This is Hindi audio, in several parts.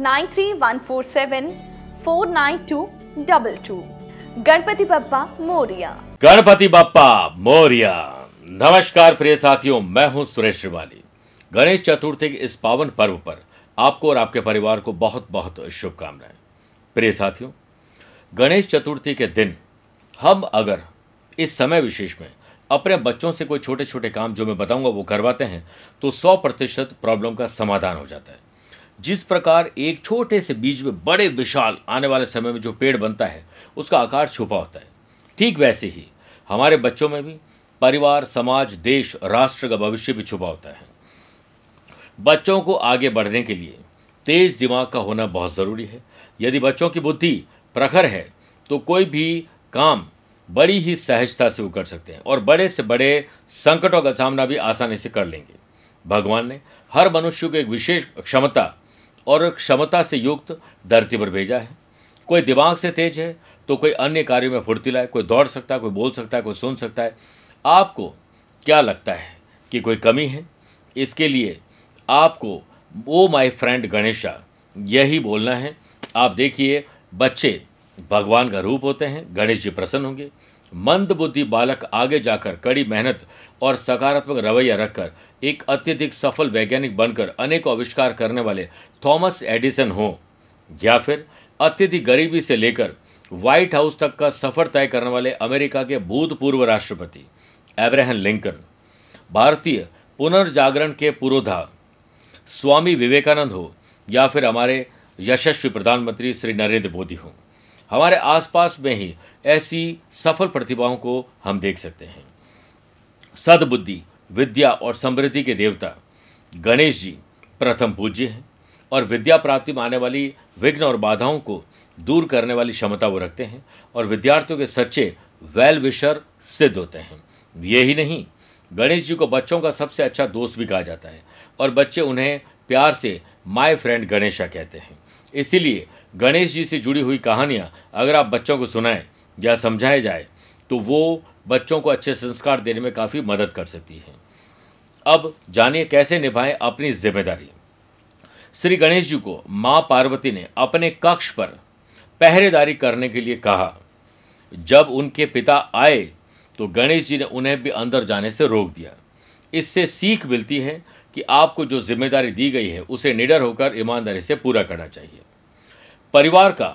nine three one four seven four nine two double two Ganpati Bappa Moriya. Ganpati Bappa Moriya. नमस्कार प्रिय साथियों, मैं हूँ सुरेश श्रिवाली। गणेश चतुर्थी के इस पावन पर्व पर आपको और आपके परिवार को बहुत बहुत शुभकामनाएँ। प्रिय साथियों, गणेश चतुर्थी के दिन हम अगर इस समय विशेष में अपने बच्चों से कोई छोटे छोटे काम जो मैं बताऊँगा वो करवाते हैं तो 100 प्रतिशत प्रॉब्लम का समाधान हो जाता है। जिस प्रकार एक छोटे से बीज में बड़े विशाल आने वाले समय में जो पेड़ बनता है, उसका आकार छुपा होता है। ठीक वैसे ही हमारे बच्चों में भी परिवार, समाज, देश, राष्ट्र का भविष्य भी छुपा होता है। बच्चों को आगे बढ़ने के लिए तेज दिमाग का होना बहुत ज़रूरी है। यदि बच्चों की बुद्धि प्रखर है तो कोई भी काम बड़ी ही सहजता से वो कर सकते हैं और बड़े से बड़े संकटों का सामना भी आसानी से कर लेंगे। भगवान ने हर मनुष्य को एक विशेष क्षमता और क्षमता से युक्त धरती पर भेजा है। कोई दिमाग से तेज है तो कोई अन्य कार्यों में फुर्तीला है कोई दौड़ सकता है, कोई बोल सकता है, कोई सुन सकता है। आपको क्या लगता है कि कोई कमी है? इसके लिए आपको, ओ माय फ्रेंड गणेशा, यही बोलना है। आप देखिए, बच्चे भगवान का रूप होते हैं, गणेश जी प्रसन्न होंगे। मंद बुद्धि बालक आगे जाकर कड़ी मेहनत और सकारात्मक रवैया रखकर एक अत्यधिक सफल वैज्ञानिक बनकर अनेकों आविष्कार करने वाले थॉमस एडिसन हो, या फिर अत्यधिक गरीबी से लेकर व्हाइट हाउस तक का सफ़र तय करने वाले अमेरिका के भूतपूर्व राष्ट्रपति एब्राहम लिंकन, भारतीय पुनर्जागरण के पुरोधा स्वामी विवेकानंद हो, या फिर हमारे यशस्वी प्रधानमंत्री श्री नरेंद्र मोदी हो। हमारे आसपास में ही ऐसी सफल प्रतिभाओं को हम देख सकते हैं। सद्बुद्धि, विद्या और समृद्धि के देवता, गणेश जी प्रथम पूज्य हैं और विद्या प्राप्ति में आने वाली विघ्न और बाधाओं को दूर करने वाली क्षमता वो रखते हैं और विद्यार्थियों के सच्चे वेल विशर सिद्ध होते हैं। ये ही नहीं, गणेश जी को बच्चों का सबसे अच्छा दोस्त भी कहा जाता है और बच्चे उन्हें प्यार से माय फ्रेंड गणेशा कहते हैं। इसीलिए गणेश जी से जुड़ी हुई कहानियाँ अगर आप बच्चों को सुनाएँ या समझाए जाए तो वो बच्चों को अच्छे संस्कार देने में काफ़ी मदद कर सकती है। अब जानिए कैसे निभाएँ अपनी ज़िम्मेदारी। श्री गणेश जी को माँ पार्वती ने अपने कक्ष पर पहरेदारी करने के लिए कहा। जब उनके पिता आए तो गणेश जी ने उन्हें भी अंदर जाने से रोक दिया। इससे सीख मिलती है कि आपको जो ज़िम्मेदारी दी गई है, उसे निडर होकर ईमानदारी से पूरा करना चाहिए। परिवार का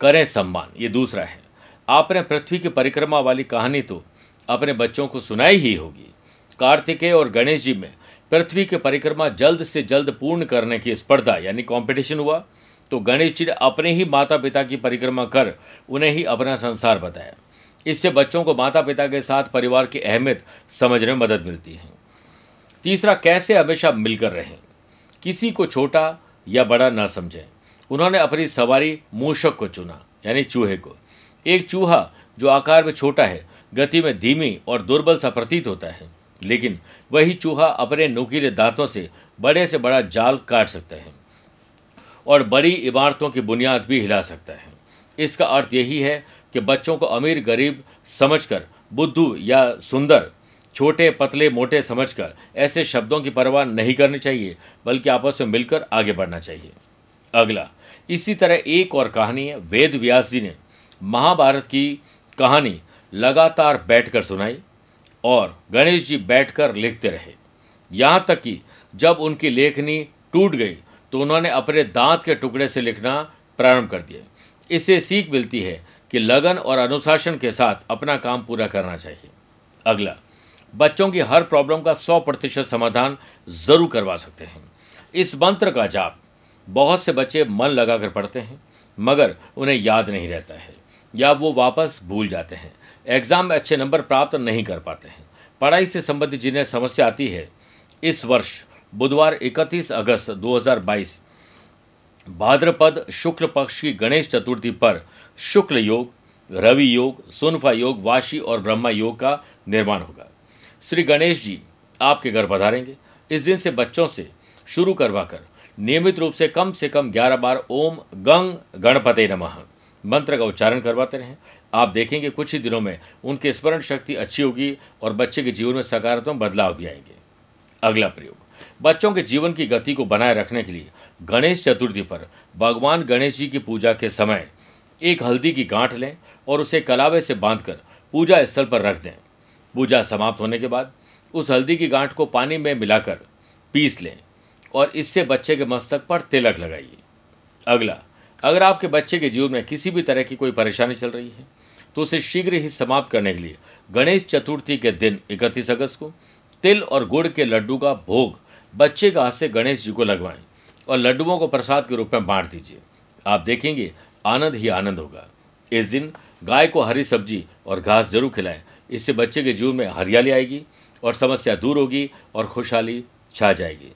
करें सम्मान, ये दूसरा है। आपने पृथ्वी की परिक्रमा वाली कहानी तो अपने बच्चों को सुनाई ही होगी। कार्तिकेय और गणेश जी में पृथ्वी की परिक्रमा जल्द से जल्द पूर्ण करने की स्पर्धा, यानी कंपटीशन हुआ। तो गणेश जी ने अपने ही माता पिता की परिक्रमा कर उन्हें ही अपना संसार बताया। इससे बच्चों को माता पिता के साथ परिवार की अहमियत समझने में मदद मिलती है। तीसरा, कैसे हमेशा मिलकर रहें? किसी को छोटा या बड़ा ना समझें। उन्होंने अपनी सवारी मूषक को चुना, यानी चूहे को। एक चूहा, जो आकार में छोटा है, गति में धीमी और दुर्बल सा प्रतीत होता है, लेकिन वही चूहा अपने नुकीले दांतों से बड़े से बड़ा जाल काट सकता है और बड़ी इमारतों की बुनियाद भी हिला सकता है। इसका अर्थ यही है कि बच्चों को अमीर, गरीब समझकर, बुद्धू या सुंदर, छोटे, पतले, मोटे समझकर ऐसे शब्दों की परवाह नहीं करनी चाहिए, बल्कि आपस में मिलकर आगे बढ़ना चाहिए। अगला इसी तरह एक और कहानी है, वेद व्यास जी ने महाभारत की कहानी लगातार बैठकर सुनाई और गणेश जी बैठकर लिखते रहे। यहाँ तक कि जब उनकी लेखनी टूट गई तो उन्होंने अपने दांत के टुकड़े से लिखना प्रारंभ कर दिया। इससे सीख मिलती है कि लगन और अनुशासन के साथ अपना काम पूरा करना चाहिए। अगला, बच्चों की हर प्रॉब्लम का सौ प्रतिशत समाधान ज़रूर करवा सकते हैं। इस मंत्र का जाप बहुत से बच्चे मन लगाकर पढ़ते हैं, मगर उन्हें याद नहीं रहता है, या वो वापस भूल जाते हैं। एग्ज़ाम में अच्छे नंबर प्राप्त नहीं कर पाते हैं। पढ़ाई से संबंधित जिन्हें समस्या आती है, इस वर्ष, बुधवार 31 अगस्त 2022 भाद्रपद शुक्ल पक्ष की गणेश चतुर्थी पर शुक्ल योग, रवि योग, सुनफा योग, वाशी और ब्रह्मा योग का निर्माण होगा। श्री गणेश जी आपके घर पधारेंगे। इस दिन से बच्चों से शुरू करवाकर नियमित रूप से कम से कम ग्यारह बार ओम गंग गणपते नमः। मंत्र का उच्चारण करवाते रहें। आप देखेंगे कुछ ही दिनों में उनकी स्मरण शक्ति अच्छी होगी और बच्चे के जीवन में सकारात्मक बदलाव भी आएँगे। अगला प्रयोग। बच्चों के जीवन की गति को बनाए रखने के लिए गणेश चतुर्थी पर भगवान गणेश जी की पूजा के समय एक हल्दी की गांठ लें और उसे कलावे से बांधकर पूजा स्थल पर रख दें। पूजा समाप्त होने के बाद उस हल्दी की गांठ को पानी में मिलाकर पीस लें। और इससे बच्चे के मस्तक पर तिलक लगाइए। अगला, अगर आपके बच्चे के जीवन में किसी भी तरह की कोई परेशानी चल रही है तो उसे शीघ्र ही समाप्त करने के लिए गणेश चतुर्थी के दिन इकतीस अगस्त को तिल और गुड़ के लड्डू का भोग बच्चे का हाथ से गणेश जी को लगवाएँ और लड्डुओं को प्रसाद के रूप में बांट दीजिए। आप देखेंगे, आनंद ही आनंद होगा। इस दिन गाय को हरी सब्ज़ी और घास ज़रूर खिलाएँ। इससे बच्चे के जीवन में हरियाली आएगी और समस्या दूर होगी और खुशहाली छा जाएगी।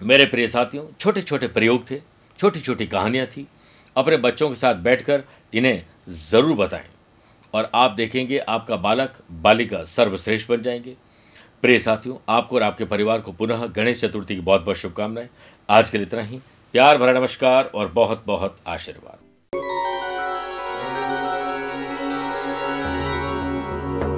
मेरे प्रिय साथियों छोटे छोटे प्रयोग थे छोटी छोटी कहानियाँ थी। अपने बच्चों के साथ बैठकर इन्हें ज़रूर बताएँ और आप देखेंगे आपका बालक, बालिका सर्वश्रेष्ठ बन जाएँगे। प्रिय साथियों, आपको और आपके परिवार को पुनः गणेश चतुर्थी की बहुत बहुत शुभकामनाएँ। आज के लिए इतना ही। प्यार भरा नमस्कार और बहुत बहुत आशीर्वाद।